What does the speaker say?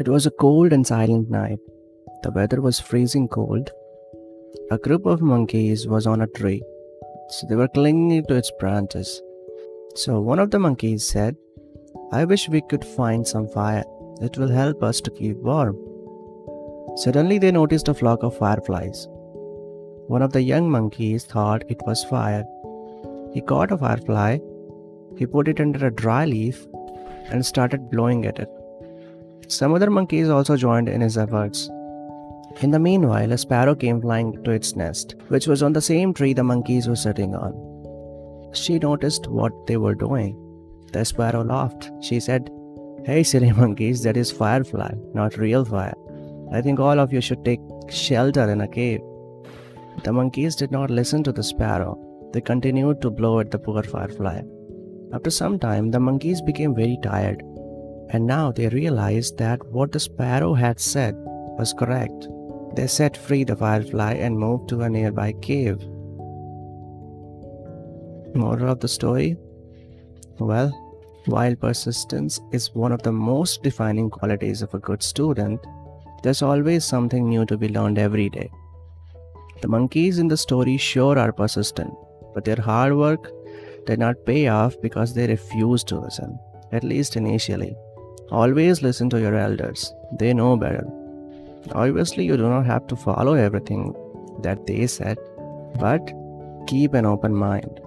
It was a cold and silent night. The weather was freezing cold. A group of monkeys was on a tree, so they were clinging to its branches. So one of the monkeys said, I wish we could find some fire. It will help us to keep warm. Suddenly they noticed a flock of fireflies. One of the young monkeys thought it was fire. He caught a firefly, he put it under a dry leaf, and started blowing at it. Some other monkeys also joined in his efforts. In the meanwhile, a sparrow came flying to its nest, which was on the same tree the monkeys were sitting on. She noticed what they were doing. The sparrow laughed. She said, Hey, silly monkeys, that is firefly, not real fire. I think all of you should take shelter in a cave. The monkeys did not listen to the sparrow. They continued to blow at the poor firefly. After some time, the monkeys became very tired and now they realized that what the sparrow had said was correct. They set free the firefly and moved to a nearby cave. Moral of the story? Well, while persistence is one of the most defining qualities of a good student, there's always something new to be learned every day. The monkeys in the story sure are persistent, but their hard work did not pay off because they refused to listen, at least initially. Always listen to your elders, they know better. Obviously, you do not have to follow everything that they said, but keep an open mind.